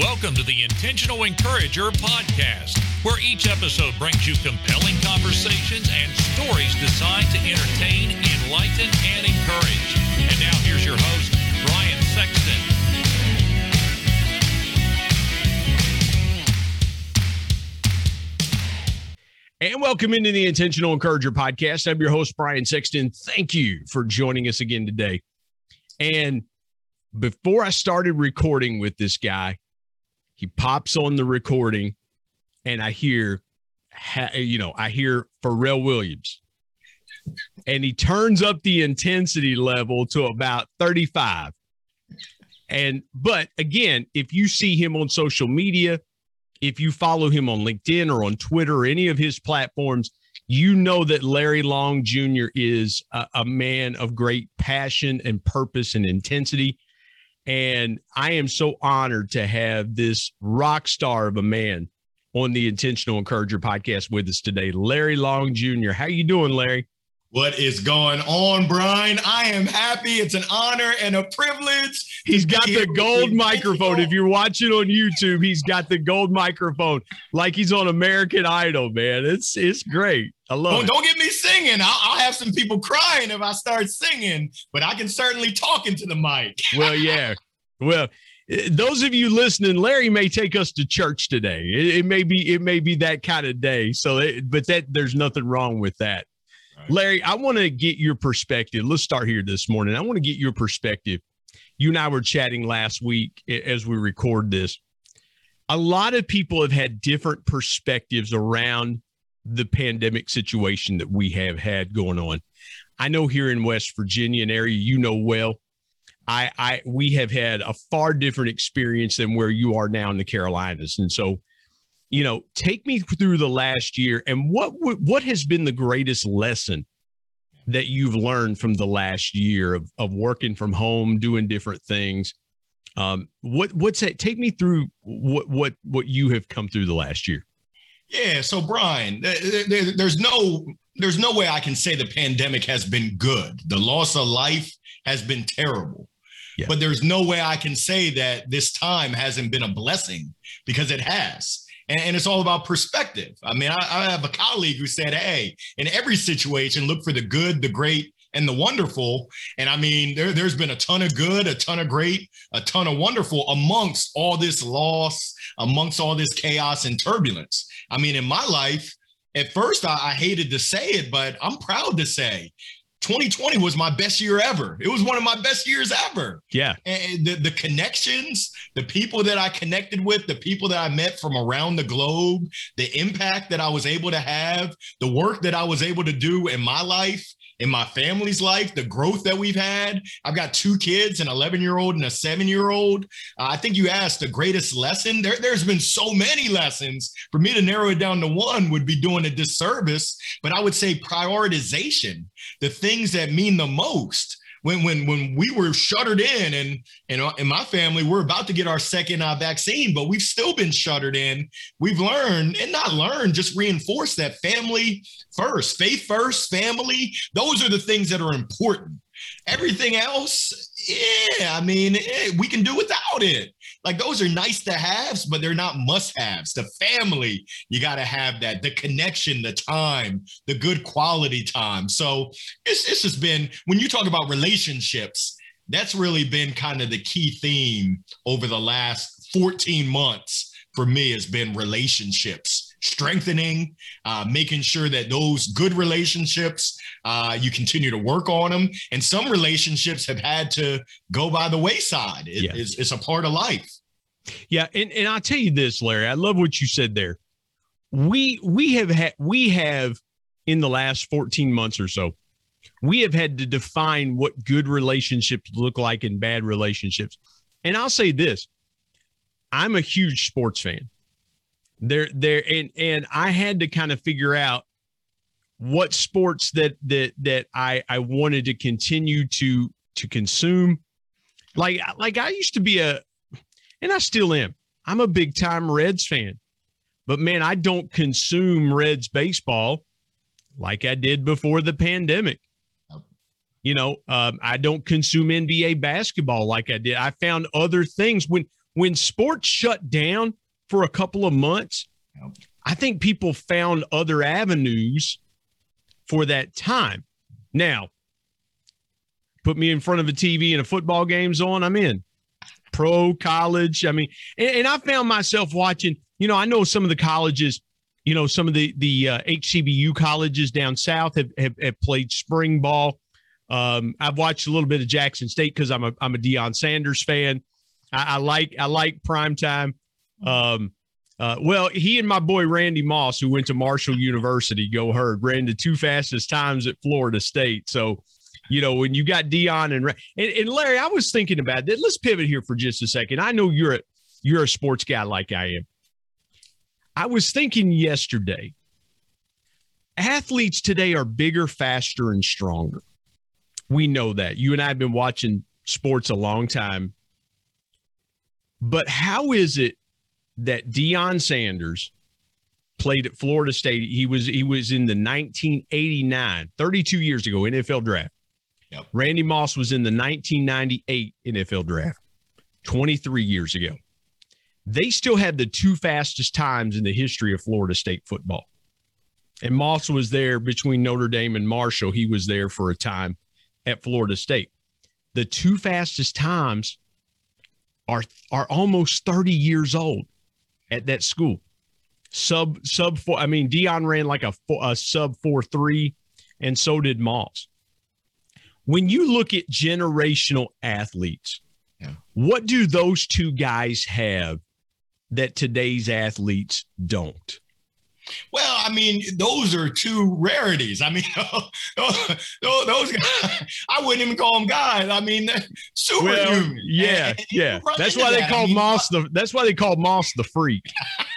Welcome to the Intentional Encourager podcast, where each episode brings you compelling conversations and stories designed to entertain, enlighten, and encourage. And now here's your host, Brian Sexton. And welcome into the Intentional Encourager podcast. I'm your host, Brian Sexton. Thank you for joining us again today. And before I started recording with this guy, he pops on the recording and I hear, you know, I hear Pharrell Williams and he turns up the intensity level to about 35. And, but again, if you see him on social media, if you follow him on LinkedIn or on Twitter or any of his platforms, you know that Larry Long Jr. is a, a man of great passion and purpose and intensity. And I am so honored to have this rock star of a man on the Intentional Encourager podcast with us today, Larry Long Jr. How you doing, Larry? What is going on, Brian? I am happy. It's an honor and a privilege. He's got the gold microphone. If you're watching on YouTube, he's got the gold microphone like he's on American Idol, man. It's it's great. I love don't, it. Don't get me singing. I'll, I'll, have some people crying if I start singing, but I can certainly talk into the mic. well, yeah. Well, eh, those of you listening, Larry may take us to church today. It, it may be it may be that kind of day. So, it, but that there's nothing wrong with that. Larry, I want to get your perspective. Let's start here this morning. I want to get your perspective. You and I were chatting last week as we record this. A lot of people have had different perspectives around the pandemic situation that we have had going on. I know here in West Virginia, an area you know well, I, I we have had a far different experience than where you are now in the Carolinas, and so you know, take me through the last year and what what has been the greatest lesson that you've learned from the last year of, of working from home, doing different things. Um, what what's that? Take me through what what what you have come through the last year. Yeah. So Brian, there, there's no there's no way I can say the pandemic has been good. The loss of life has been terrible. Yeah. But there's no way I can say that this time hasn't been a blessing because it has and, and it's all about perspective. I mean, I, I have a colleague who said, "Hey, in every situation, look for the good, the great, and the wonderful. And I mean, there, there's been a ton of good, a ton of great, a ton of wonderful amongst all this loss, amongst all this chaos and turbulence. I mean, in my life, at first I, I hated to say it, but I'm proud to say 2020 was my best year ever. It was one of my best years ever. Yeah. And the, the connections, the people that I connected with, the people that I met from around the globe, the impact that I was able to have, the work that I was able to do in my life, in my family's life, the growth that we've had. I've got two kids, an 11 year old and a seven year old. Uh, I think you asked the greatest lesson. There, there's been so many lessons. For me to narrow it down to one would be doing a disservice, but I would say prioritization, the things that mean the most when when when we were shuttered in and and in my family we're about to get our second uh, vaccine but we've still been shuttered in. We've learned and not learned just reinforce that family first faith first family. Those are the things that are important. Everything else yeah i mean eh, we can do without it like those are nice to haves, but they're not must haves. The family, you got to have that, the connection, the time, the good quality time. So it's, it's just been, when you talk about relationships, that's really been kind of the key theme over the last 14 months for me has been relationships strengthening, uh, making sure that those good relationships, uh, you continue to work on them. And some relationships have had to go by the wayside. It, yeah. it's, it's a part of life. Yeah, and, and I'll tell you this, Larry. I love what you said there. We we have had we have in the last 14 months or so, we have had to define what good relationships look like and bad relationships. And I'll say this: I'm a huge sports fan there there and and I had to kind of figure out what sports that that that I I wanted to continue to to consume. Like like I used to be a and I still am. I'm a big time Reds fan but man I don't consume Reds baseball like I did before the pandemic. You know um, I don't consume NBA basketball like I did. I found other things. When when sports shut down for a couple of months, yep. I think people found other avenues for that time. Now, put me in front of a TV and a football game's on, I'm in. Pro, college. I mean, and, and I found myself watching, you know, I know some of the colleges, you know, some of the the uh, HBCU colleges down south have, have, have played spring ball. Um, I've watched a little bit of Jackson State because I'm a I'm a Deion Sanders fan. I, I like I like prime time. Um, uh, well, he and my boy Randy Moss, who went to Marshall University, go herd, ran the two fastest times at Florida State. So, you know, when you got Deion and, and and Larry, I was thinking about that. Let's pivot here for just a second. I know you're a you're a sports guy like I am. I was thinking yesterday. Athletes today are bigger, faster, and stronger. We know that. You and I have been watching sports a long time. But how is it that Deion Sanders played at Florida State. He was he was in the 1989, 32 years ago NFL draft. Yep. Randy Moss was in the 1998 NFL draft, 23 years ago. They still had the two fastest times in the history of Florida State football. And Moss was there between Notre Dame and Marshall. He was there for a time at Florida State. The two fastest times are are almost 30 years old at that school. Sub sub four. I mean, Deion ran like a, a sub four three, and so did Moss. When you look at generational athletes, yeah. what do those two guys have that today's athletes don't? Well, I mean, those are two rarities. I mean, those, those guys, I wouldn't even call them guys. I mean, superhuman. Well, yeah, and, and yeah. That's why they that. called I mean, Moss the. That's why they called Moss the freak.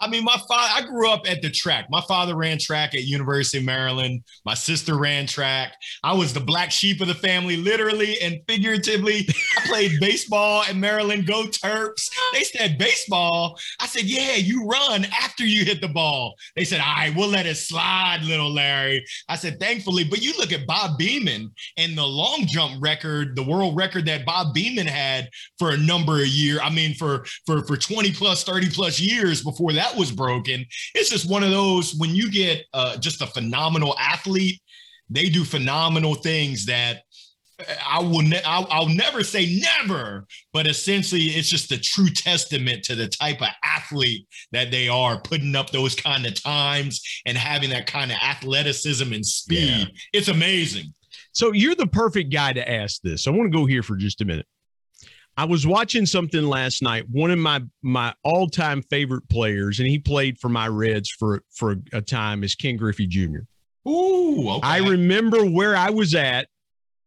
I mean, my father, I grew up at the track. My father ran track at University of Maryland. My sister ran track. I was the black sheep of the family, literally and figuratively. I played baseball at Maryland. Go Terps. They said baseball. I said, yeah, you run after you hit the ball. They said, all right, we'll let it slide, little Larry. I said, thankfully, but you look at Bob Beamon and the long jump record, the world record that Bob Beamon had for a number of years. I mean, for for for 20 plus, 30 plus years before that that was broken. It's just one of those when you get uh, just a phenomenal athlete, they do phenomenal things that I will ne- I'll, I'll, never say never, but essentially it's just a true testament to the type of athlete that they are, putting up those kind of times and having that kind of athleticism and speed. Yeah. It's amazing. So you're the perfect guy to ask this. I want to go here for just a minute. I was watching something last night. One of my my all time favorite players, and he played for my Reds for for a time, is Ken Griffey Jr. Ooh, okay. I remember where I was at.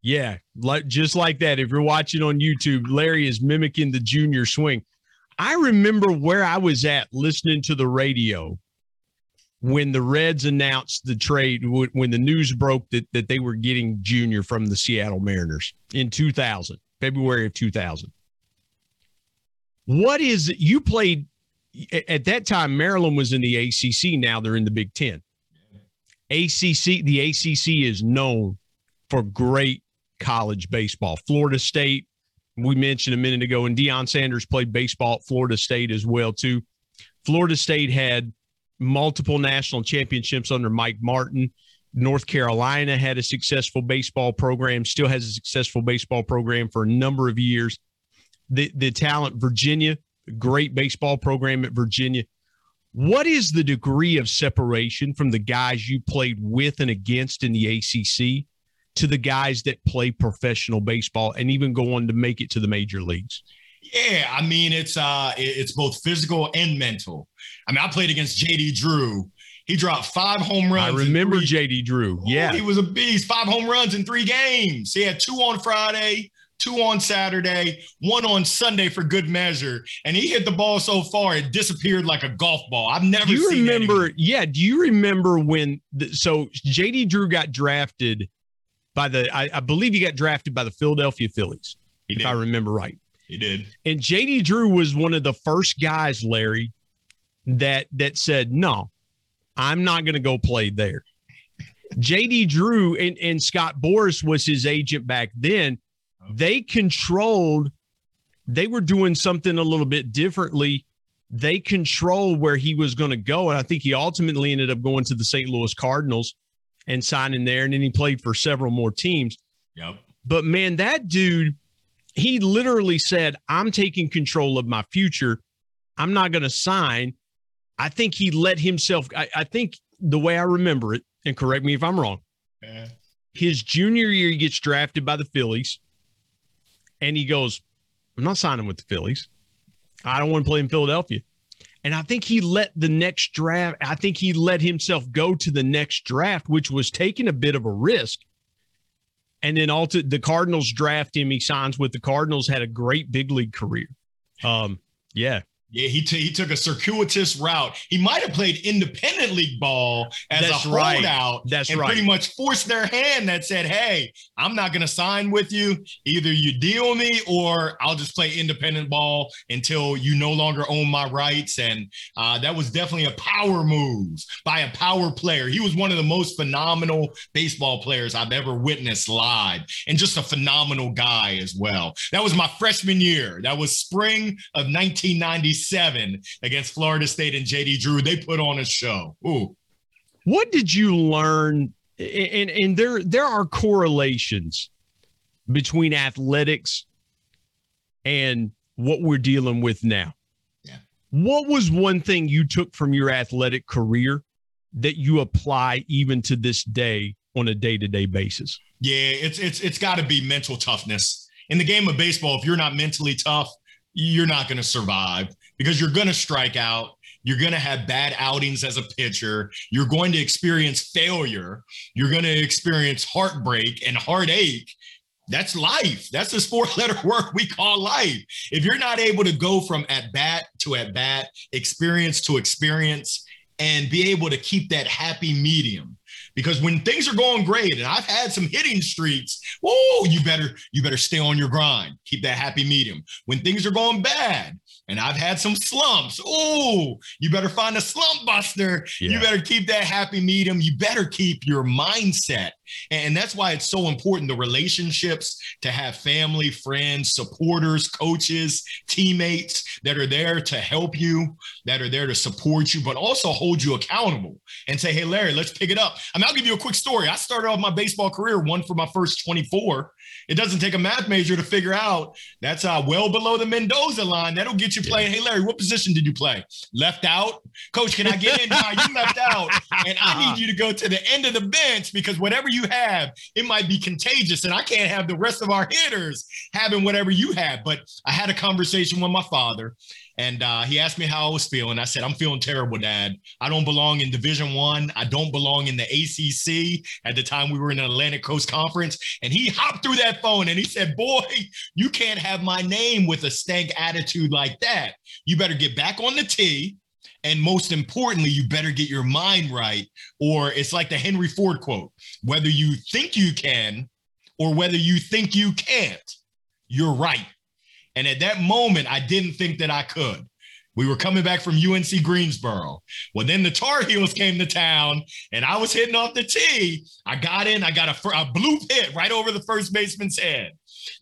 Yeah, like just like that. If you're watching on YouTube, Larry is mimicking the junior swing. I remember where I was at listening to the radio when the Reds announced the trade, when the news broke that, that they were getting Junior from the Seattle Mariners in 2000, February of 2000. What is? You played at that time, Maryland was in the ACC. Now they're in the Big Ten. ACC, the ACC is known for great college baseball. Florida State, we mentioned a minute ago, and Deion Sanders played baseball at Florida State as well too. Florida State had multiple national championships under Mike Martin. North Carolina had a successful baseball program, still has a successful baseball program for a number of years the the talent Virginia, great baseball program at Virginia. What is the degree of separation from the guys you played with and against in the ACC to the guys that play professional baseball and even go on to make it to the major leagues? Yeah, I mean it's uh it's both physical and mental. I mean, I played against JD Drew. He dropped five home runs. I remember JD Drew. Yeah. Oh, he was a beast. Five home runs in three games. He had two on Friday, two on Saturday, one on Sunday for good measure. And he hit the ball so far it disappeared like a golf ball. I've never do you remember, anyone. yeah. Do you remember when the, so JD Drew got drafted by the I, I, believe he got drafted by the Philadelphia Phillies, he if did. I remember right. He did. And JD Drew was one of the first guys, Larry, that that said, No, I'm not gonna go play there. JD Drew and, and Scott Boras was his agent back then they controlled they were doing something a little bit differently. They controlled where he was going to go. And I think he ultimately ended up going to the St. Louis Cardinals and signing there. And then he played for several more teams. Yep. But man, that dude, he literally said, I'm taking control of my future. I'm not going to sign. I think he let himself, I, I, think the way I remember it, and correct me if I'm wrong, yeah. his junior year, he gets drafted by the Phillies and he goes, I'm not signing with the Phillies. I don't want to play in Philadelphia. And I think he let the next draft, I think he let himself go to the next draft, which was taking a bit of a risk. And then all to, the Cardinals draft him. He signs with the Cardinals, had a great big league career. Um, yeah, yeah, he, t- he took a circuitous route. He might have played independent league ball as That's a holdout right. That's and right. pretty much forced their hand that said, hey, I'm not going to sign with you. Either you deal me or I'll just play independent ball until you no longer own my rights. And uh, that was definitely a power move by a power player. He was one of the most phenomenal baseball players I've ever witnessed live and just a phenomenal guy as well. That was my freshman year. That was spring of 1996 seven against Florida State and JD Drew. They put on a show. Ooh. What did you learn? And, and there there are correlations between athletics and what we're dealing with now. Yeah. What was one thing you took from your athletic career that you apply even to this day on a day-to-day basis? Yeah, it's it's it's got to be mental toughness. In the game of baseball, if you're not mentally tough, you're not going to survive because you're going to strike out. You're going to have bad outings as a pitcher. You're going to experience failure. You're going to experience heartbreak and heartache. That's life. That's the four letter word we call life. If you're not able to go from at bat to at bat, experience to experience, and be able to keep that happy medium, because when things are going great and I've had some hitting streaks, whoa, you better you better stay on your grind. Keep that happy medium. When things are going bad, and I've had some slumps. Oh, you better find a slump buster. Yeah. You better keep that happy medium. You better keep your mindset. And that's why it's so important the relationships to have family, friends, supporters, coaches, teammates that are there to help you, that are there to support you, but also hold you accountable and say, hey, Larry, let's pick it up. I mean, I'll give you a quick story. I started off my baseball career, one for my first 24. It doesn't take a math major to figure out that's uh, well below the Mendoza line. That'll get you playing. Hey, Larry, what position did you play? Left out? Coach, can I get in? you left out. And I need you to go to the end of the bench because whatever you have, it might be contagious. And I can't have the rest of our hitters having whatever you have. But I had a conversation with my father and uh, he asked me how I was feeling. I said, "I'm feeling terrible, Dad. I don't belong in Division One. I. I don't belong in the ACC." At the time, we were in the Atlantic Coast Conference, and he hopped through that phone and he said, "Boy, you can't have my name with a stank attitude like that. You better get back on the tee." And most importantly, you better get your mind right, or it's like the Henry Ford quote whether you think you can or whether you think you can't, you're right. And at that moment, I didn't think that I could. We were coming back from UNC Greensboro. Well, then the Tar Heels came to town and I was hitting off the tee. I got in, I got a, a bloop hit right over the first baseman's head.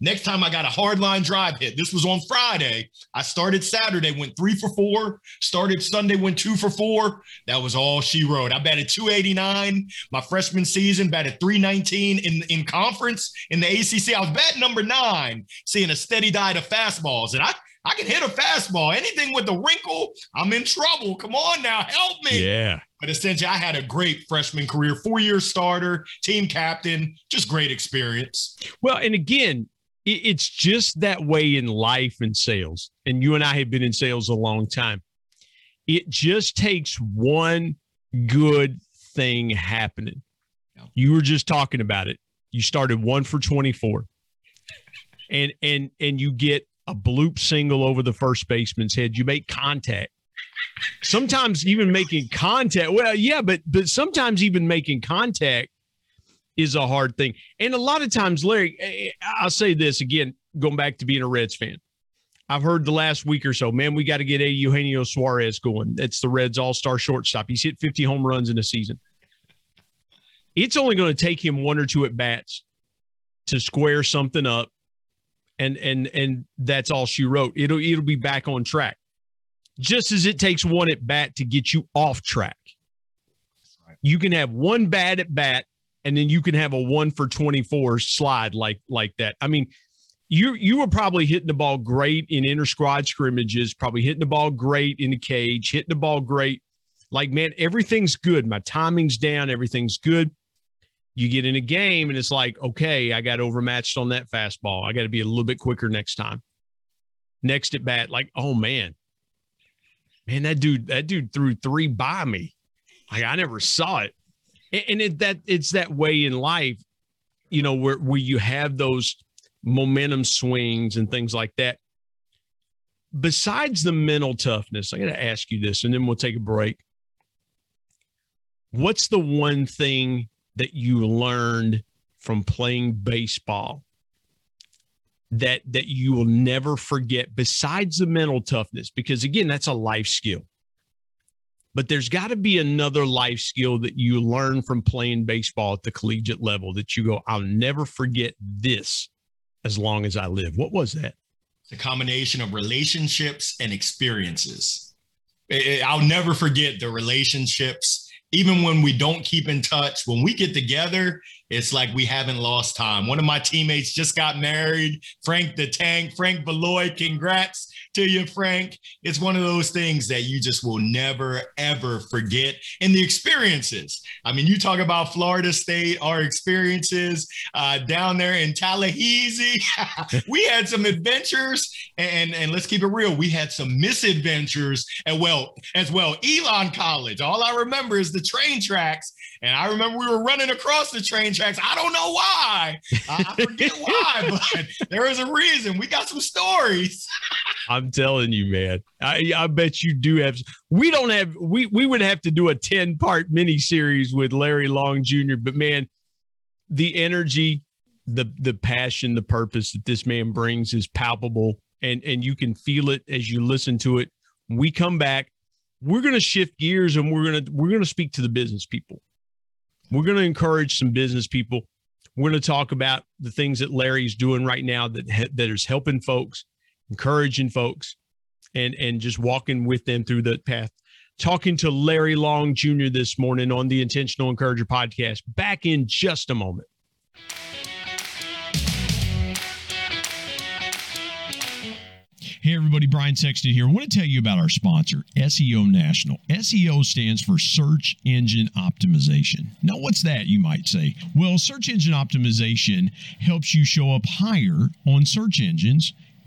Next time I got a hard line drive hit. This was on Friday. I started Saturday, went three for four. Started Sunday, went two for four. That was all she wrote. I batted 289 my freshman season, batted 319 in, in conference in the ACC. I was batting number nine, seeing a steady diet of fastballs. And I, I can hit a fastball. Anything with a wrinkle, I'm in trouble. Come on now, help me. Yeah. But essentially, I had a great freshman career, four year starter, team captain, just great experience. Well, and again, it's just that way in life and sales. And you and I have been in sales a long time. It just takes one good thing happening. You were just talking about it. You started one for 24. And and and you get a bloop single over the first baseman's head. You make contact. Sometimes even making contact. Well, yeah, but but sometimes even making contact is a hard thing. And a lot of times, Larry, eh, eh, I'll say this again, going back to being a Reds fan. I've heard the last week or so, man, we got to get a Eugenio Suarez going. That's the Reds all star shortstop. He's hit 50 home runs in a season. It's only going to take him one or two at bats to square something up and and and that's all she wrote. It'll it'll be back on track. Just as it takes one at bat to get you off track. Right. You can have one bad at bat and then you can have a 1 for 24 slide like like that. I mean, you you were probably hitting the ball great in inter squad scrimmages, probably hitting the ball great in the cage, hitting the ball great. Like, man, everything's good. My timing's down, everything's good. You get in a game and it's like, okay, I got overmatched on that fastball. I got to be a little bit quicker next time. Next at bat, like, oh man, man, that dude, that dude threw three by me. Like I never saw it. And it that it's that way in life, you know, where where you have those momentum swings and things like that. Besides the mental toughness, I got to ask you this, and then we'll take a break. What's the one thing that you learned from playing baseball that that you will never forget besides the mental toughness because again that's a life skill but there's got to be another life skill that you learn from playing baseball at the collegiate level that you go I'll never forget this as long as I live. What was that? the combination of relationships and experiences. I'll never forget the relationships. Even when we don't keep in touch, when we get together, it's like we haven't lost time. One of my teammates just got married, Frank the Tank, Frank Beloy. Congrats to you, Frank. It's one of those things that you just will never, ever forget. And the experiences. I mean, you talk about Florida State, our experiences uh, down there in Tallahassee. we had some adventures, and, and let's keep it real. We had some misadventures as well, as well. Elon College. All I remember is the train tracks. And I remember we were running across the train tracks. I don't know why. I forget why, but there is a reason. We got some stories. I'm telling you, man. I, I bet you do have. We don't have. We we would have to do a ten part mini series with Larry Long Jr. But man, the energy, the the passion, the purpose that this man brings is palpable, and and you can feel it as you listen to it. We come back. We're going to shift gears, and we're going to we're going to speak to the business people. We're going to encourage some business people. We're going to talk about the things that Larry's doing right now that that is helping folks encouraging folks and and just walking with them through the path. Talking to Larry Long Jr. this morning on the Intentional Encourager podcast. Back in just a moment. Hey, everybody, Brian Sexton here. I want to tell you about our sponsor, SEO National. SEO stands for Search Engine Optimization. Now, what's that, you might say? Well, search engine optimization helps you show up higher on search engines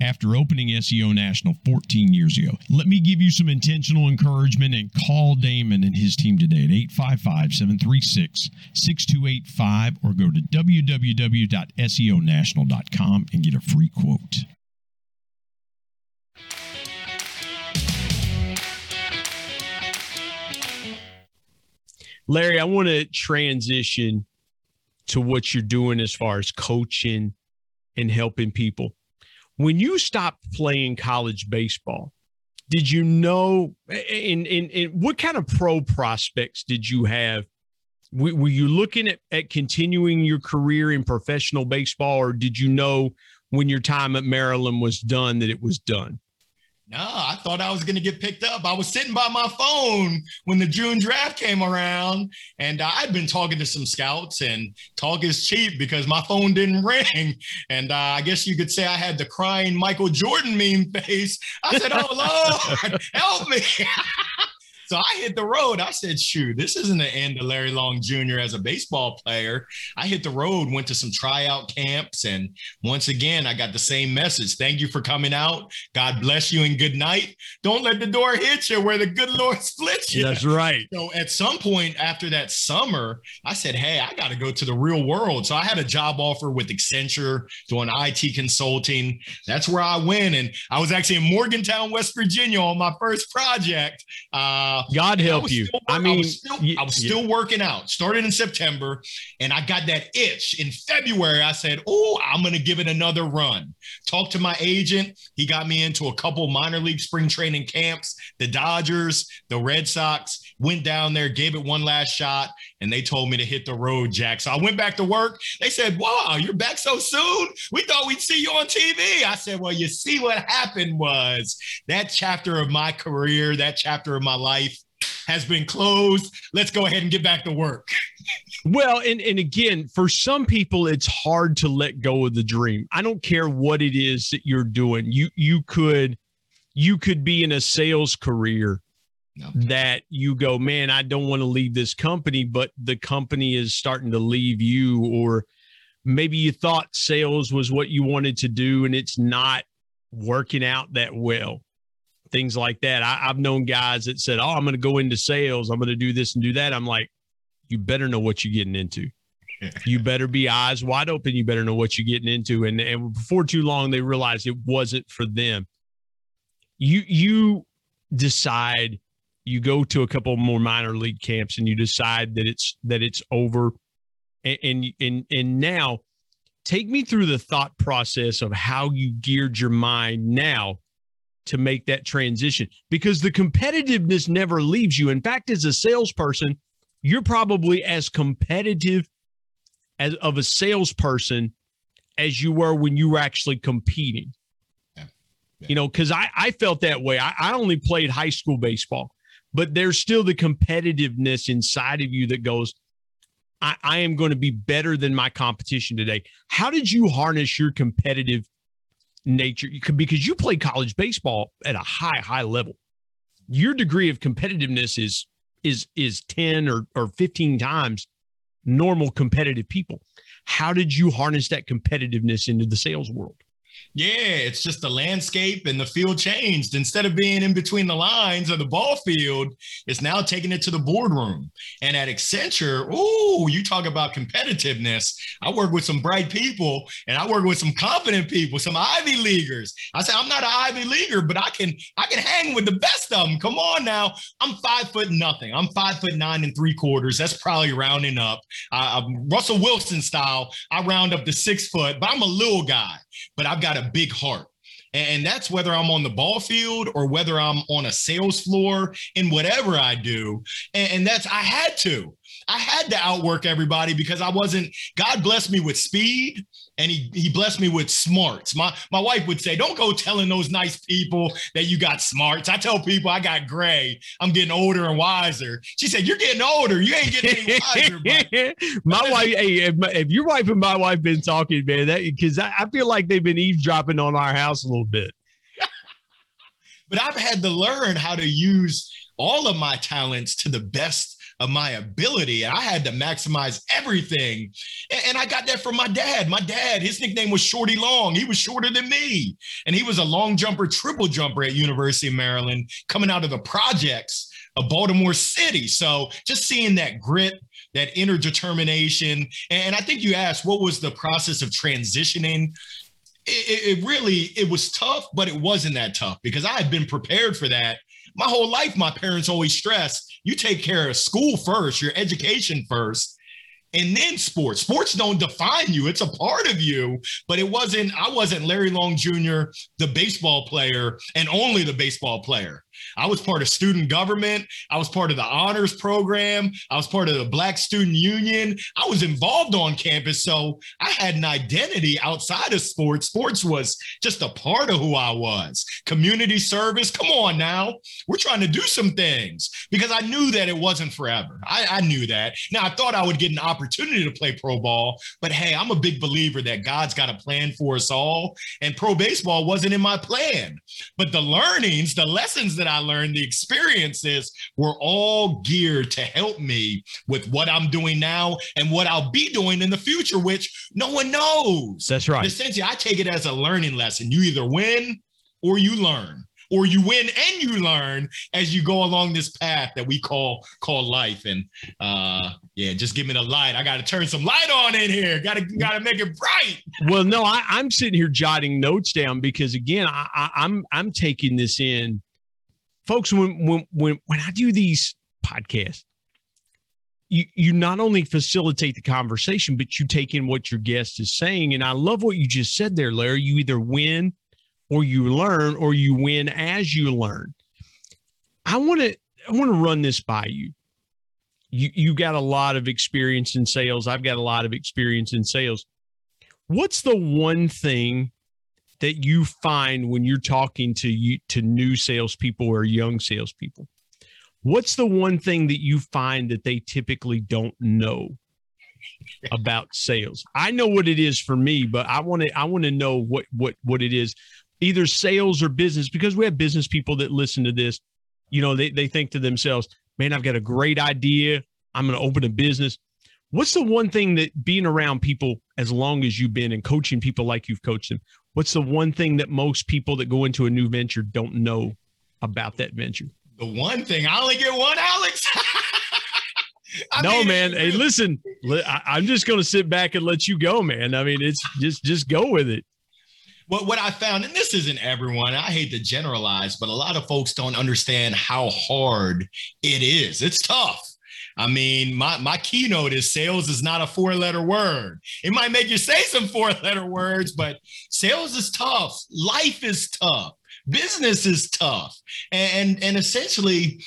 after opening SEO National 14 years ago. Let me give you some intentional encouragement and call Damon and his team today at 855 736 6285 or go to www.seonational.com and get a free quote. Larry, I want to transition to what you're doing as far as coaching and helping people when you stopped playing college baseball, did you know in, in, in what kind of pro prospects did you have? Were, you looking at, at continuing your career in professional baseball, or did you know when your time at Maryland was done that it was done? No, I thought I was going to get picked up. I was sitting by my phone when the June draft came around, and I'd been talking to some scouts, and talk is cheap because my phone didn't ring. And uh, I guess you could say I had the crying Michael Jordan meme face. I said, "Oh Lord, help me!" So I hit the road. I said, shoot, this isn't the end of Larry Long Jr. as a baseball player. I hit the road, went to some tryout camps. And once again, I got the same message. Thank you for coming out. God bless you and good night. Don't let the door hit you where the good Lord splits you. That's right. So at some point after that summer, I said, hey, I got to go to the real world. So I had a job offer with Accenture doing IT consulting. That's where I went. And I was actually in Morgantown, West Virginia on my first project. Uh, Uh, God help I you. I mean, I was, still, I was still, working out. Started in September, and I got that itch in February. I said, "Oh, I'm going to give it another run." Talked to my agent. He got me into a couple minor league spring training camps. The Dodgers, the Red Sox. Went down there, gave it one last shot, and they told me to hit the road, Jack. So I went back to work. They said, "Wow, you're back so soon. We thought we'd see you on TV." I said, "Well, you see what happened was that chapter of my career, that chapter of my life." Has been closed. Let's go ahead and get back to work. well, and, and again, for some people, it's hard to let go of the dream. I don't care what it is that you're doing. You you could you could be in a sales career no. that you go, man, I don't want to leave this company, but the company is starting to leave you, or maybe you thought sales was what you wanted to do and it's not working out that well things like that. I, have known guys that said, "Oh, I'm going to go into sales. I'm going to do this and do that." I'm like, you better know what you're getting into. you better be eyes wide open. You better know what you're getting into. And and before too long, they realized it wasn't for them. You you decide. You go to a couple more minor league camps and you decide that it's that it's over. And and and, and now, take me through the thought process of how you geared your mind now to make that transition because the competitiveness never leaves you. In fact, as a salesperson, you're probably as competitive as of a salesperson as you were when you were actually competing. Yeah. Yeah. You know, because I, I felt that way. I, I only played high school baseball, but there's still the competitiveness inside of you that goes, I, I am going to be better than my competition today. How did you harness your competitive nature you could, because you play college baseball at a high high level. Your degree of competitiveness is is is 10 or, or 15 times normal competitive people. How did you harness that competitiveness into the sales world yeah, it's just the landscape and the field changed. Instead of being in between the lines of the ball field, it's now taking it to the boardroom. And at Accenture, oh, you talk about competitiveness. I work with some bright people and I work with some confident people, some Ivy Leaguers. I say I'm not an Ivy Leaguer, but I can I can hang with the best of them. Come on now. I'm five foot nothing. I'm five foot nine and three quarters. That's probably rounding up. Russell Wilson style. I round up to six foot, but I'm a little guy. But I've got a big heart. And that's whether I'm on the ball field or whether I'm on a sales floor in whatever I do. And, that's, I had to. I had to outwork everybody because I wasn't, God blessed me with speed and he he blessed me with smarts. My my wife would say, "Don't go telling those nice people that you got smarts." I tell people I got gray. I'm getting older and wiser. She said, "You're getting older. You ain't getting any wiser." my wife, hey, if, if, your wife and my wife been talking, man, that because I, I feel like they've been eavesdropping on our house a little bit. but I've had to learn how to use all of my talents to the best of my ability. And I had to maximize everything. And, and, I got that from my dad. My dad, his nickname was Shorty Long. He was shorter than me. And he was a long jumper, triple jumper at University of Maryland, coming out of the projects of Baltimore City. So just seeing that grit, that inner determination. And I think you asked, what was the process of transitioning? It, it, really it was tough but it wasn't that tough because i had been prepared for that my whole life my parents always stressed you take care of school first, your education first, and then sports. Sports don't define you; it's a part of you. But it wasn't. I wasn't Larry Long Jr., the baseball player, and only the baseball player. I was part of student government. I was part of the honors program. I was part of the Black Student Union. I was involved on campus. So I had an identity outside of sports. Sports was just a part of who I was. Community service. Come on now. We're trying to do some things because I knew that it wasn't forever. I, I knew that. Now, I thought I would get an opportunity to play pro ball, but hey, I'm a big believer that God's got a plan for us all. And pro baseball wasn't in my plan. But the learnings, the lessons that I learned, the experiences were all geared to help me with what I'm doing now and what I'll be doing in the future, which no one knows. That's right. Essentially, I take it as a learning lesson. You either win or you learn or you win and you learn as you go along this path that we call call life. And uh yeah, just give me the light. I gotta turn some light on in here. Gotta gotta make it bright. Well, no, I, am sitting here jotting notes down because again, I, I, I'm I'm taking this in. Folks, when when when when I do these podcasts, you you not only facilitate the conversation, but you take in what your guest is saying. And I love what you just said there, Larry. You either win or you learn or you win as you learn. I want to I want to run this by you. You you got a lot of experience in sales. I've got a lot of experience in sales. What's the one thing that you find when you're talking to you to new salespeople or young salespeople? What's the one thing that you find that they typically don't know about sales? I know what it is for me, but I want to I want to know what what what it is either sales or business, because we have business people that listen to this, you know, they, they think to themselves, man, I've got a great idea. I'm going to open a business. What's the one thing that being around people as long as you've been and coaching people like you've coached them, what's the one thing that most people that go into a new venture don't know about that venture? The one thing I only get one, Alex. no, man. Hey, listen, I'm just going to sit back and let you go, man. I mean, it's just just go with it what, what I found, and this isn't everyone, I hate to generalize, but a lot of folks don't understand how hard it is. It's tough. I mean, my, my keynote is sales is not a four letter word. It might make you say some four letter words, but sales is tough. Life is tough. Business is tough. And, and, essentially,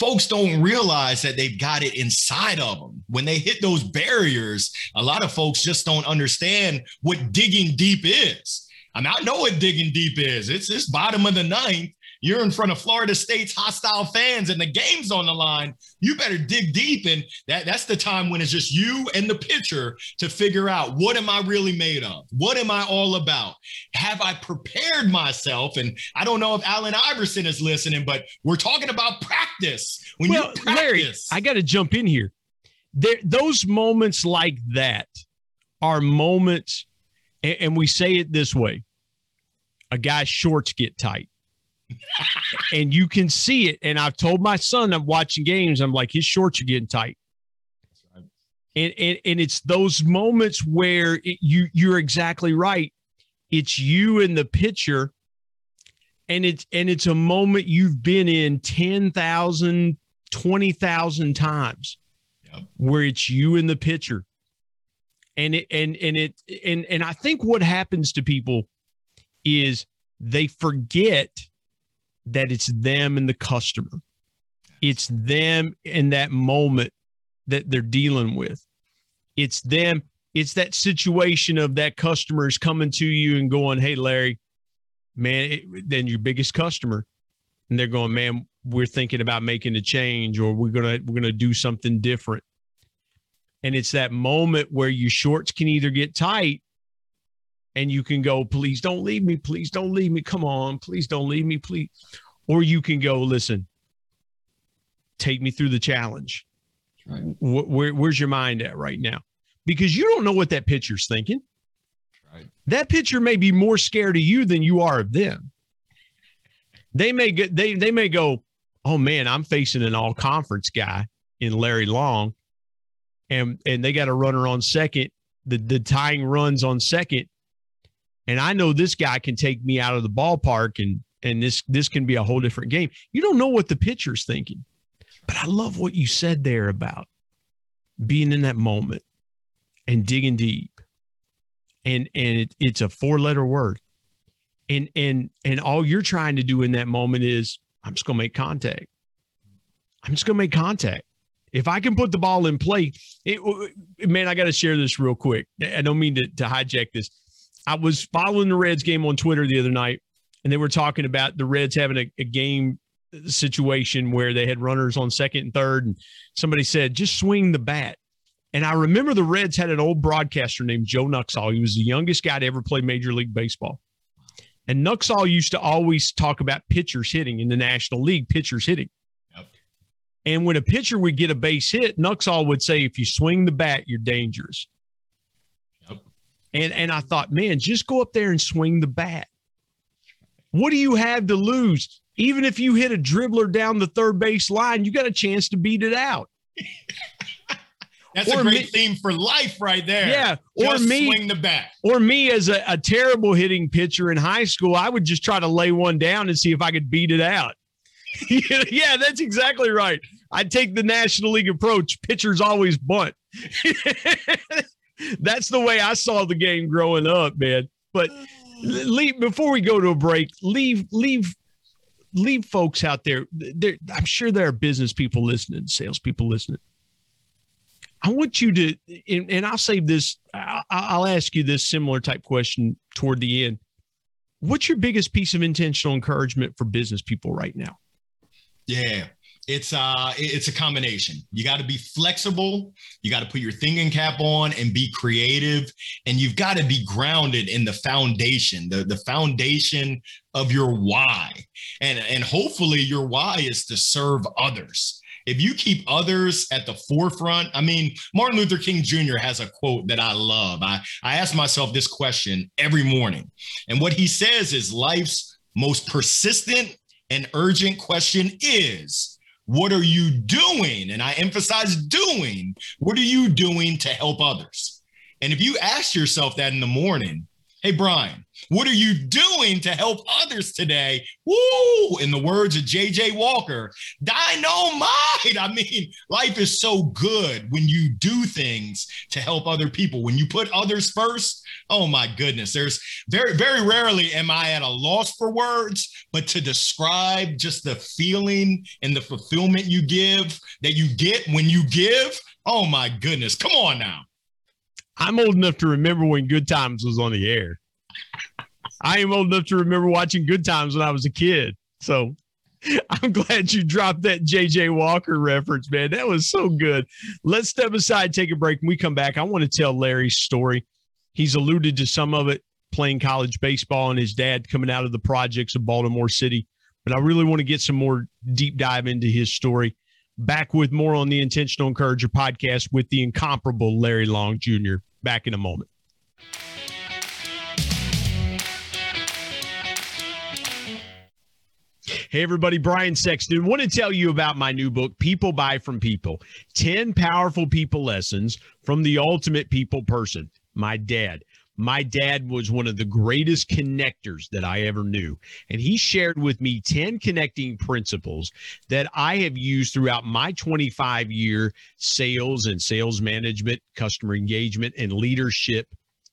folks don't realize that they've got it inside of them. When they hit those barriers, a lot of folks just don't understand what digging deep is. I mean, I know what digging deep is. It's it's bottom of the ninth. You're in front of Florida State's hostile fans and the game's on the line. You better dig deep. And that, that's the time when it's just you and the pitcher to figure out what am I really made of? What am I all about? Have I prepared myself? And I don't know if Allen Iverson is listening, but we're talking about practice. When well, you practice, Larry, I got to jump in here. There, those moments like that are moments, and, and we say it this way a guy's shorts get tight. And you can see it. And I've told my son, I'm watching games, I'm like, his shorts are getting tight. And, and, and it's those moments where it, you you're exactly right. It's you and the pitcher, and it's and it's a moment you've been in 10,000, 20,000 times yep. where it's you and the pitcher. And it and and it and and I think what happens to people is they forget that it's them and the customer. It's them in that moment that they're dealing with. It's them. It's that situation of that customer is coming to you and going, Hey, Larry, man, it, then your biggest customer. And they're going, man, we're thinking about making a change or we're going to, we're going to do something different. And it's that moment where your shorts can either get tight and you can go, please don't leave me. Please don't leave me. Come on. Please don't leave me. Please. Or you can go, listen, take me through the challenge. Right. Where, where's your mind at right now? Because you don't know what that pitcher's thinking. Right. That pitcher may be more scared of you than you are of them. They may get they they may go, oh man, I'm facing an all conference guy in Larry Long, and and they got a runner on second. The the tying runs on second, and I know this guy can take me out of the ballpark and and this this can be a whole different game. You don't know what the pitcher's thinking. But I love what you said there about being in that moment and digging deep. And and it, it's a four letter word. And and and all you're trying to do in that moment is I'm just going to make contact. I'm just going to make contact. If I can put the ball in play, it, man, I got to share this real quick. I don't mean to, to hijack this I was following the Reds game on Twitter the other night, and they were talking about the Reds having a, a game situation where they had runners on second and third, and somebody said, just swing the bat. And I remember the Reds had an old broadcaster named Joe Nuxhall. He was the youngest guy to ever play Major League Baseball. And Nuxhall used to always talk about pitchers hitting in the National League, pitchers hitting. Yep. And when a pitcher would get a base hit, Nuxhall would say, if you swing the bat, you're dangerous. And and I thought, man, just go up there and swing the bat. What do you have to lose? Even if you hit a dribbler down the third base line, you got a chance to beat it out. That's or a great me, theme for life right there. Yeah. Just or me swing the bat. Or me as a, a terrible hitting pitcher in high school, I would just try to lay one down and see if I could beat it out. yeah, that's exactly right. I'd take the National League approach. Pitchers always bunt. that's the way I saw the game growing up, man. But leave before we go to a break, leave leave leave folks out there. there I'm sure there are business people listening, salespeople listening I want you to, and, and I'll save this, I'll, I'll ask you this similar type question toward the end. What's your biggest piece of intentional encouragement for business people right now? Yeah, it's uh it's a combination you got to be flexible you got to put your thinking cap on and be creative and you've got to be grounded in the foundation the the foundation of your why and and hopefully your why is to serve others if you keep others at the forefront, I mean, Martin Luther King Jr. has a quote that I love. I, I ask myself this question every morning. And what he says is life's most persistent and urgent question is what are you doing? And I emphasize doing. What are you doing to help others? And if you ask yourself that in the morning, hey, Brian, what are you doing to help others today? Woo! In the words of JJ Walker, dynamite. I mean, life is so good when you do things to help other people. When you put others first, oh my goodness. There's very, very rarely am I at a loss for words, but to describe just the feeling and the fulfillment you give that you get when you give, oh my goodness. Come on now. I'm old enough to remember when Good Times was on the air. I am old enough to remember watching Good Times when I was a kid. So I'm glad you dropped that JJ Walker reference, man. That was so good. Let's step aside, take a break. When we come back, I want to tell Larry's story. He's alluded to some of it playing college baseball and his dad coming out of the projects of Baltimore City. But I really want to get some more deep dive into his story. Back with more on the Intentional Encourager podcast with the incomparable Larry Long Jr. Back in a moment. Hey, everybody, Brian Sexton. Want to tell you about my new book, People Buy from People 10 Powerful People Lessons from the Ultimate People Person, my dad. My dad was one of the greatest connectors that I ever knew. And he shared with me 10 connecting principles that I have used throughout my 25 year sales and sales management, customer engagement, and leadership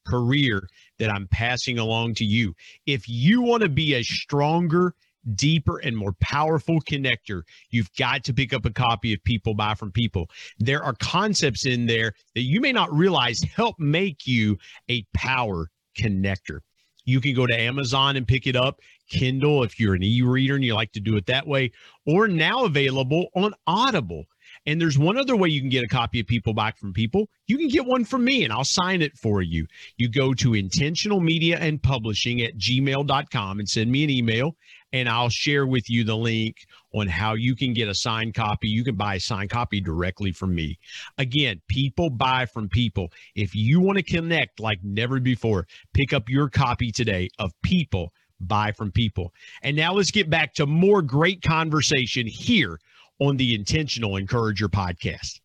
career that I'm passing along to you. If you want to be a stronger, deeper and more powerful connector, you've got to pick up a copy of People Buy from People. There are concepts in there that you may not realize help make you a power connector. You can go to Amazon and pick it up, Kindle if you're an e reader and you like to do it that way, or now available on Audible. And there's one other way you can get a copy of People Buy from People. You can get one from me and I'll sign it for you. You go to intentional media and publishing at gmail.com and send me an email and I'll share with you the link on how you can get a signed copy. You can buy a signed copy directly from me. Again, people buy from people. If you want to connect like never before, pick up your copy today of People Buy from People. And now let's get back to more great conversation here on the Intentional Encourager podcast.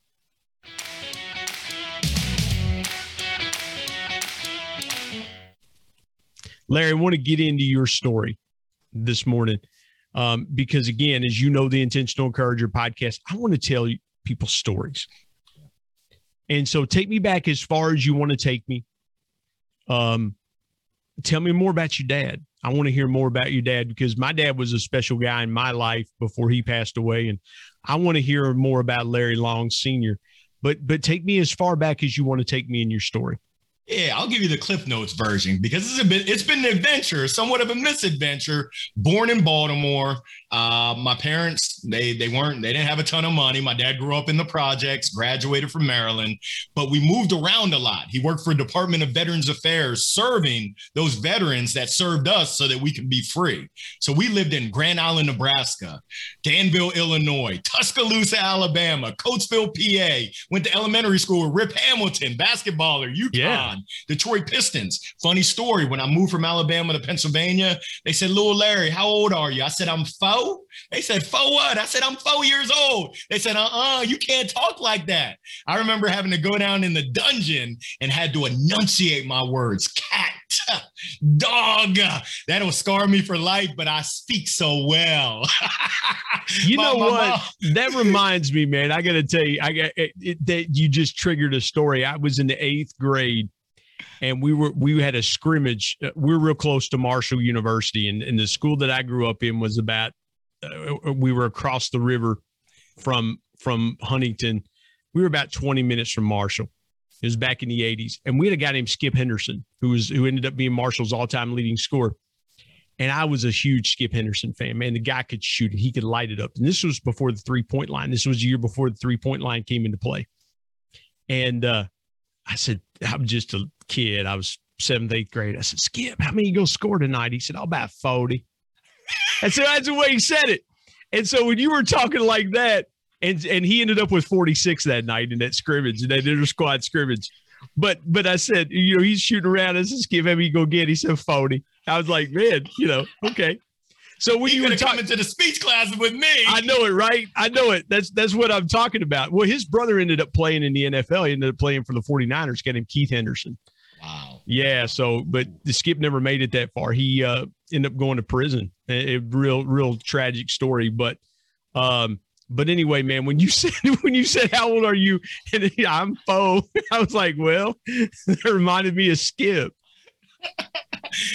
Larry, I want to get into your story this morning um, because, again, as you know, the Intentional Encourager podcast, I want to tell people stories. And so take me back as far as you want to take me. Um, tell me more about your dad. I want to hear more about your dad because my dad was a special guy in my life before he passed away. And I want to hear more about Larry Long Sr. But but take me as far back as you want to take me in your story. Yeah, I'll give you the Cliff Notes version because it's a bit, it's been an adventure, somewhat of a misadventure. Born in Baltimore, uh, my parents they they weren't they didn't have a ton of money. My dad grew up in the projects, graduated from Maryland, but we moved around a lot. He worked for Department of Veterans Affairs, serving those veterans that served us so that we could be free. So we lived in Grand Island, Nebraska, Danville, Illinois, Tuscaloosa, Alabama, Coatesville, PA. Went to elementary school with Rip Hamilton, basketballer, UConn. Yeah. Detroit Pistons. Funny story. When I moved from Alabama to Pennsylvania, they said, Little Larry, how old are you? I said, I'm four. They said, four what? I said, I'm four years old. They said, uh-uh, you can't talk like that. I remember having to go down in the dungeon and had to enunciate my words. Cat, dog. That'll scar me for life, but I speak so well. you know my, what? Mom. that reminds me, man. I got to tell you, I got it, it, that you just triggered a story. I was in the eighth grade and we were we had a scrimmage. Uh, we are real close to Marshall University, and, and the school that I grew up in was about. Uh, we were across the river from from Huntington. We were about 20 minutes from Marshall. It was back in the 80s, and we had a guy named Skip Henderson who was who ended up being Marshall's all-time leading scorer. And I was a huge Skip Henderson fan. Man, the guy could shoot it. He could light it up. And this was before the three point line. This was a year before the three point line came into play. And uh, I said, I'm just a kid. I was seventh, eighth grade. I said, Skip, how many you gonna score tonight? He said, I'll about 40. and so that's the way he said it. And so when you were talking like that, and and he ended up with 46 that night in that scrimmage, in that inter squad scrimmage. But but I said, you know, he's shooting around. I said, Skip, how many you go get? He said 40. I was like, man, you know, okay. So when you were talking to the speech class with me, I know it, right? I know it. That's that's what I'm talking about. Well, his brother ended up playing in the NFL. He ended up playing for the 49ers, got him Keith Henderson. Wow. Yeah. So, but the skip never made it that far. He uh, ended up going to prison. A, a real, real tragic story. But, um, but anyway, man, when you said when you said how old are you, and I'm four, I was like, well, that reminded me of Skip.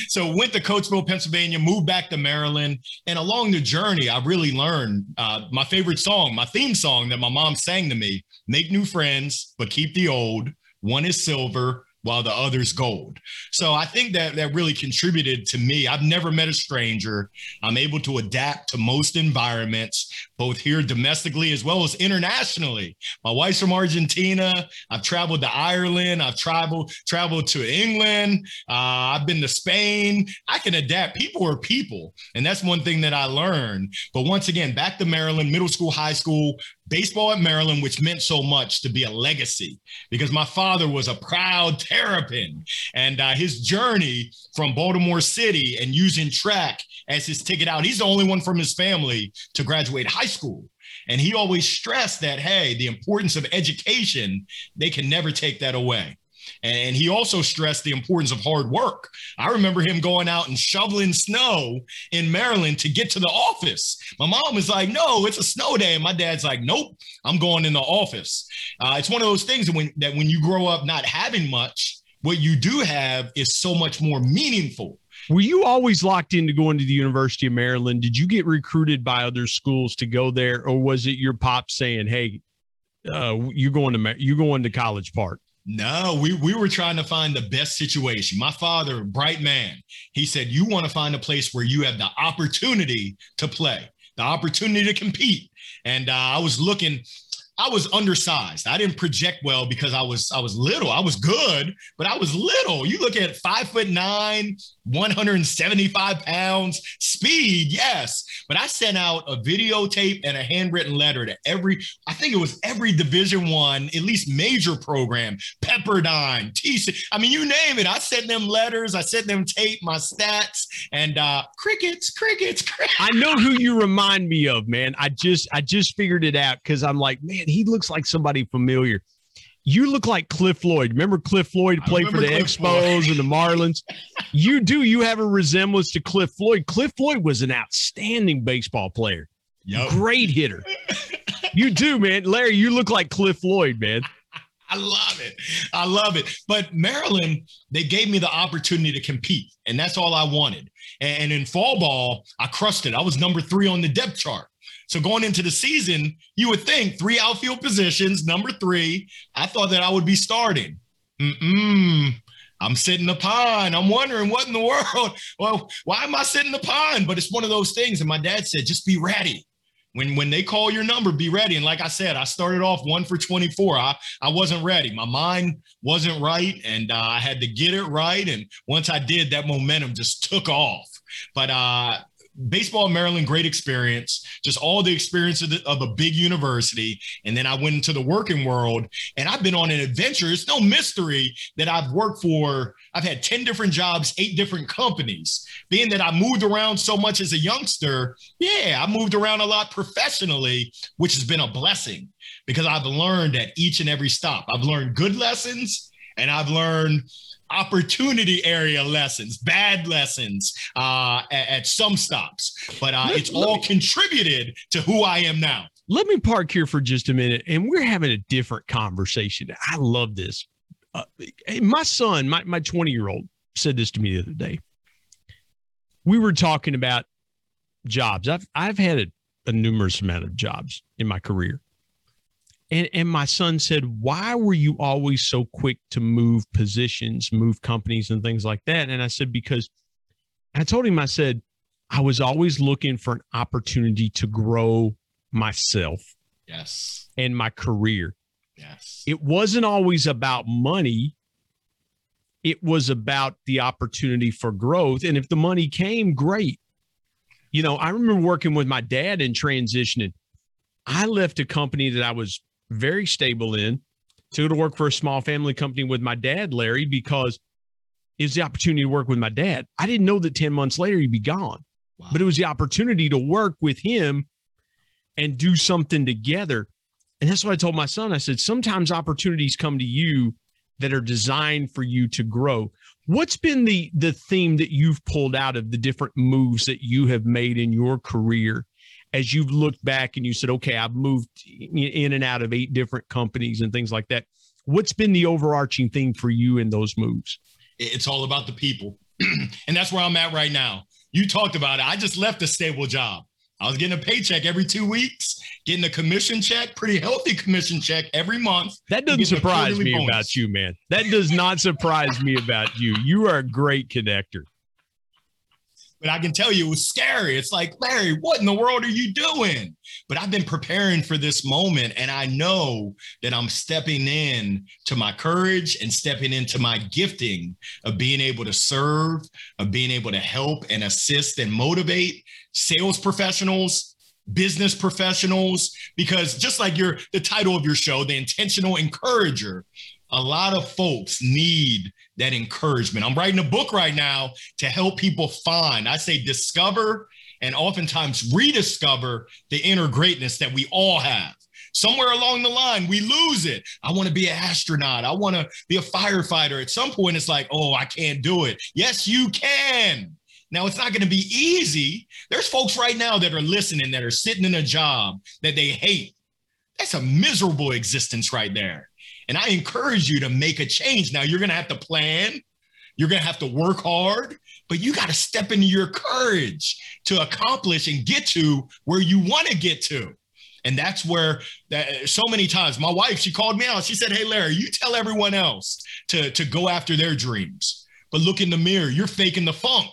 So went to Coatesville, Pennsylvania, moved back to Maryland, and along the journey, I really learned uh, my favorite song, my theme song that my mom sang to me: "Make new friends, but keep the old. One is silver, while the other's gold. So I think that that really contributed to me. I've never met a stranger. I'm able to adapt to most environments, both here domestically as well as internationally. My wife's from Argentina. I've traveled to Ireland. I've traveled traveled to England. Uh, I've been to Spain. I can adapt. People are people, and that's one thing that I learned. But once again, back to Maryland, middle school, high school, baseball at Maryland, which meant so much to be a legacy because my father was a proud Terrapin. And uh, his journey from Baltimore City and using track as his ticket out, he's the only one from his family to graduate high school. And he always stressed that, hey, the importance of education, they can never take that away. And he also stressed the importance of hard work. I remember him going out and shoveling snow in Maryland to get to the office. My mom was like, no, it's a snow day. And my dad's like, nope, I'm going in the office. Uh, it's one of those things that when, that when you grow up not having much, what you do have is so much more meaningful. Were you always locked into going to the University of Maryland? Did you get recruited by other schools to go there, or was it your pop saying, "Hey, uh, you're going to you're going to College Park"? No, we, we were trying to find the best situation. My father, bright man, he said, You want to find a place where you have the opportunity to play, the opportunity to compete. And uh, I was looking, I was undersized. I didn't project well because I was I was little. I was good, but I was little. You look at five foot nine, 175 pounds, speed, yes. But I sent out a videotape and a handwritten letter to every, I think it was every division one, at least major program, Pepperdine, TC. I mean, you name it. I sent them letters, I sent them tape, my stats, and uh crickets, crickets, crickets. I know who you remind me of, man. I just I just figured it out because I'm like, man, he looks like somebody familiar. You look like Cliff Floyd. Remember Cliff Floyd played for the Cliff Expos Floyd. and the Marlins? you do. You have a resemblance to Cliff Floyd. Cliff Floyd was an outstanding baseball player. Yep. Great hitter. you do, man. Larry, you look like Cliff Floyd, man. I love it. I love it. But Maryland, they gave me the opportunity to compete, and that's all I wanted. And in fall ball, I crushed it. I was number three on the depth chart. So going into the season, you would think three outfield positions, number three. I thought that I would be starting. Mm-mm. I'm sitting the pond. I'm wondering what in the world. Well, why am I sitting the pond? But it's one of those things. And my dad said, just be ready. When when they call your number, be ready. And like I said, I started off one for 24. I, I wasn't ready. My mind wasn't right. And uh, I had to get it right. And once I did, that momentum just took off. But uh, baseball in Maryland, great experience, just all the experience of, the, of, a big university. And then I went into the working world and I've been on an adventure. It's no mystery that I've worked for, I've had 10 different jobs, eight different companies. Being that I moved around so much as a youngster, yeah, I moved around a lot professionally, which has been a blessing because I've learned at each and every stop. I've learned good lessons and I've learned opportunity area lessons, bad lessons uh, at, at some stops, but uh, it's all me, contributed to who I am now. Let me park here for just a minute, and we're having a different conversation. I love this. Uh, my son, my my twenty year old, said this to me the other day. We were talking about jobs. I've I've had a, a numerous amount of jobs in my career, and, and my son said, Why were you always so quick to move positions, move companies, and things like that? And I said, Because I told him, I said, I was always looking for an opportunity to grow myself. Yes. And my career. Yes. It wasn't always about money. It was about the opportunity for growth. And if the money came, great. You know, I remember working with my dad in transitioning. I left a company that I was very stable in to go to work for a small family company with my dad, Larry, because it was the opportunity to work with my dad. I didn't know that 10 months later he'd be gone, wow. but it was the opportunity to work with him and do something together. And that's what I told my son. I said, sometimes opportunities come to you that are designed for you to grow. What's been the the theme that you've pulled out of the different moves that you have made in your career as you've looked back and you said, okay, I've moved in and out of eight different companies and things like that. What's been the overarching thing for you in those moves? It's all about the people. and that's where I'm at right now. You talked about it. I just left a stable job. I was getting a paycheck every two weeks, getting a commission check, pretty healthy commission check every month. That doesn't surprise me bonus. about you, man. That does not surprise me about you. You are a great connector. But I can tell you it was scary. It's like, Larry, what in the world are you doing? But I've been preparing for this moment and I know that I'm stepping in to my courage and stepping into my gifting of being able to serve, of being able to help and assist and motivate sales professionals, business professionals because just like your the title of your show the intentional encourager a lot of folks need that encouragement. I'm writing a book right now to help people find, I say discover and oftentimes rediscover the inner greatness that we all have. Somewhere along the line, we lose it. I want to be an astronaut. I want to be a firefighter. At some point, it's like, oh, I can't do it. Yes, you can. Now, it's not going to be easy. There's folks right now that are listening that are sitting in a job that they hate. That's a miserable existence right there. And I encourage you to make a change. Now, you're going to have to plan, you're going to have to work hard, but you got to step into your courage to accomplish and get to where you want to get to. And that's where that so many times my wife, she called me out. She said, Hey, Larry, you tell everyone else to, to go after their dreams. But look in the mirror, you're faking the funk.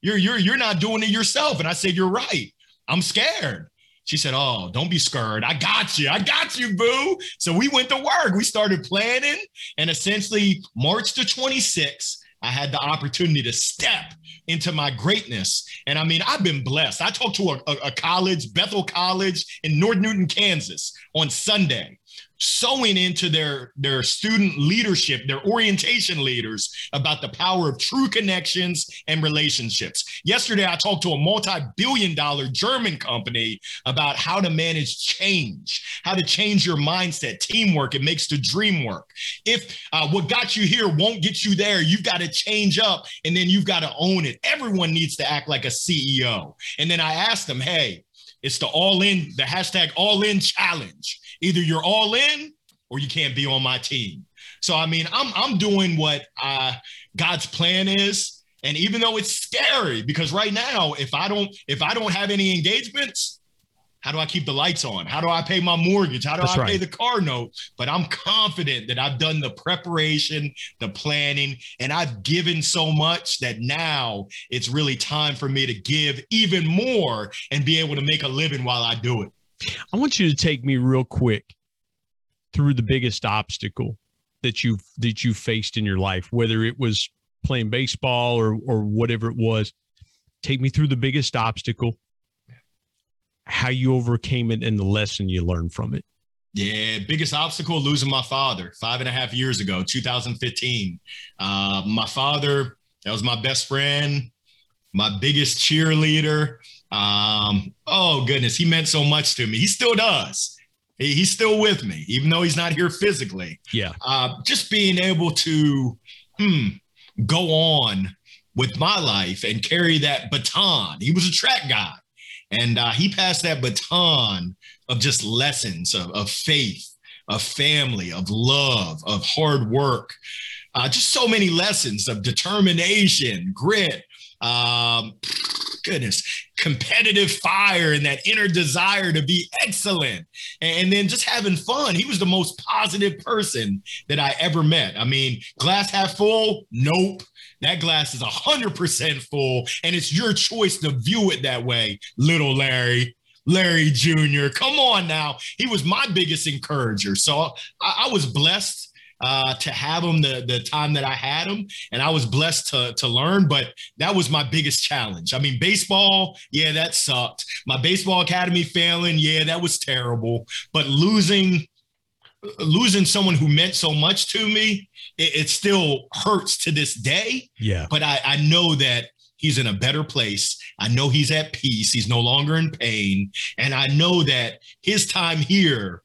You're you're you're not doing it yourself. And I said, You're right. I'm scared. She said, Oh, don't be scared. I got you. I got you, boo. So we went to work. We started planning. And essentially, March the 26th, I had the opportunity to step into my greatness. And I mean, I've been blessed. I talked to a, a, college, Bethel College in North Newton, Kansas on Sunday sowing into their their student leadership their orientation leaders about the power of true connections and relationships. Yesterday i talked to a multi-billion dollar german company about how to manage change how to change your mindset teamwork. It makes the dream work. If uh, what got you here won't get you there you've got to change up and then you've got to own it. Everyone needs to act like a ceo and then i asked them hey it's the all in the hashtag all in challenge Either you're all in or you can't be on my team. So I mean, I'm I'm doing what uh, God's plan is, and even though it's scary, because right now, if I don't if I don't have any engagements, How do I keep the lights on? How do I pay my mortgage? How do That's I right. pay the car note? But I'm confident that I've done the preparation, the planning, and I've given so much that now it's really time for me to give even more and be able to make a living while I do it. I want you to take me real quick through the biggest obstacle that you've that you faced in your life, whether it was playing baseball or or whatever it was. Take me through the biggest obstacle, how you overcame it, and the lesson you learned from it. Yeah, biggest obstacle losing my father five and a half years ago, 2015. Uh, my father, that was my best friend, my biggest cheerleader. Um, oh, goodness, he meant so much to me. He still does. He, he's still with me, even though he's not here physically. Yeah. Uh, just being able to hmm, go on with my life and carry that baton. He was a track guy, and uh, he passed that baton of just lessons of, of faith, of family, of love, of hard work. Uh, just so many lessons of determination, grit, um, goodness, competitive fire, and that inner desire to be excellent. And then just having fun. He was the most positive person that I ever met. I mean, glass half full? Nope. That glass is 100% full, and it's your choice to view it that way, little Larry. Larry Jr. Come on now. He was my biggest encourager. So I, I was blessed uh, to have him the, the time that I had him. And I was blessed to, to learn, but that was my biggest challenge. I mean, baseball, yeah, that sucked. My baseball academy failing, yeah, that was terrible. But losing losing someone who meant so much to me, it, it still hurts to this day. Yeah. But I, I know that he's in a better place. I know he's at peace. He's no longer in pain. And I know that his time here,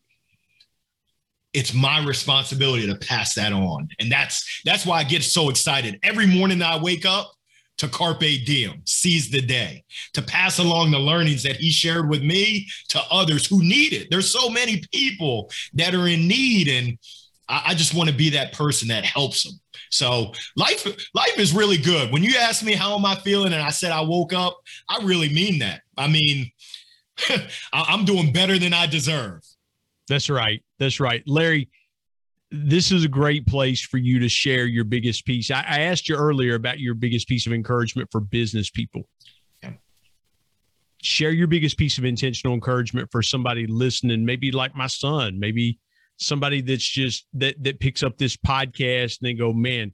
it's my responsibility to pass that on. And that's that's why I get so excited. Every morning that I wake up to carpe diem, seize the day, to pass along the learnings that he shared with me to others who need it. There's so many people that are in need, and I, I just want to be that person that helps them. So life life is really good. When you ask me how am I feeling, and I said I woke up, I really mean that. I mean, I'm doing better than I deserve. That's right. That's right. Larry, this is a great place for you to share your biggest piece. I, I asked you earlier about your biggest piece of encouragement for business people. Yeah. Share your biggest piece of intentional encouragement for somebody listening, maybe like my son, maybe somebody that's just that that picks up this podcast and they go, man,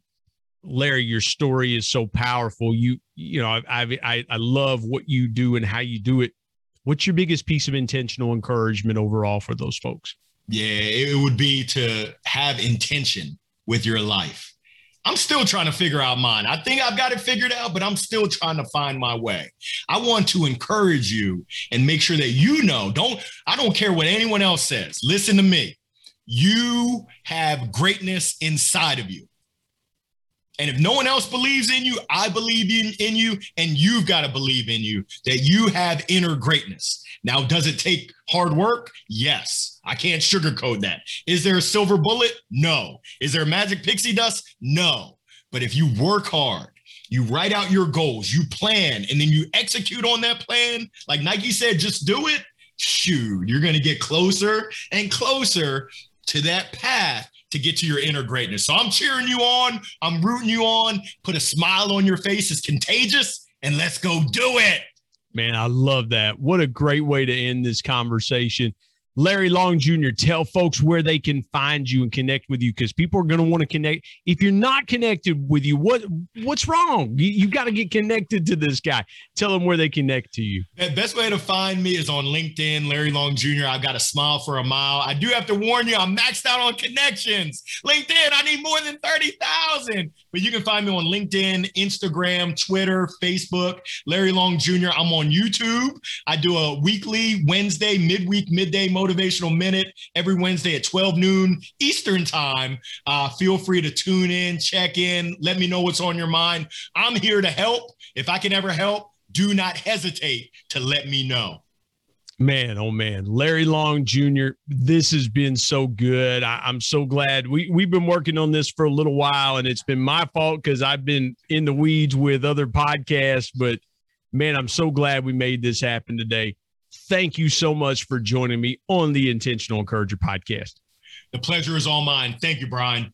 Larry, your story is so powerful. You, you know, I, I, I love what you do and how you do it. What's your biggest piece of intentional encouragement overall for those folks? Yeah, it would be to have intention with your life. I'm still trying to figure out mine. I think I've got it figured out, but I'm still trying to find my way. I want to encourage you and make sure that you know, don't I don't care what anyone else says. Listen to me. You have greatness inside of you. And if no one else believes in you, I believe in, in you, and you've got to believe in you that you have inner greatness. Now, does it take hard work? Yes. I can't sugarcoat that. Is there a silver bullet? No. Is there magic pixie dust? No. But if you work hard, you write out your goals, you plan, and then you execute on that plan, like Nike said, just do it. Shoot, you're going to get closer and closer to that path to get to your inner greatness. So I'm cheering you on. I'm rooting you on. Put a smile on your face. It's contagious. And let's go do it. Man, I love that. What a great way to end this conversation. Larry Long Jr., tell folks where they can find you and connect with you because people are going to want to connect. If you're not connected with you, what what's wrong? You, you got to get connected to this guy. Tell them where they connect to you. The best way to find me is on LinkedIn, Larry Long Jr. I've got a smile for a mile. I do have to warn you, I'm maxed out on connections. LinkedIn, I need more than 30,000. But you can find me on LinkedIn, Instagram, Twitter, Facebook, Larry Long Jr. I'm on YouTube. I do a weekly, Wednesday, midweek, midday motivational minute every Wednesday at 12 noon Eastern time. Uh, feel free to tune in, check in, let me know what's on your mind. I'm here to help. If I can ever help, do not hesitate to let me know. Man, oh man, Larry Long Jr. This has been so good. I, am so glad we we've been working on this for a little while, and it's been my fault because I've been in the weeds with other podcasts. But man, I'm so glad we made this happen today. Thank you so much for joining me on the Intentional Encourager podcast. The pleasure is all mine. Thank you, Brian.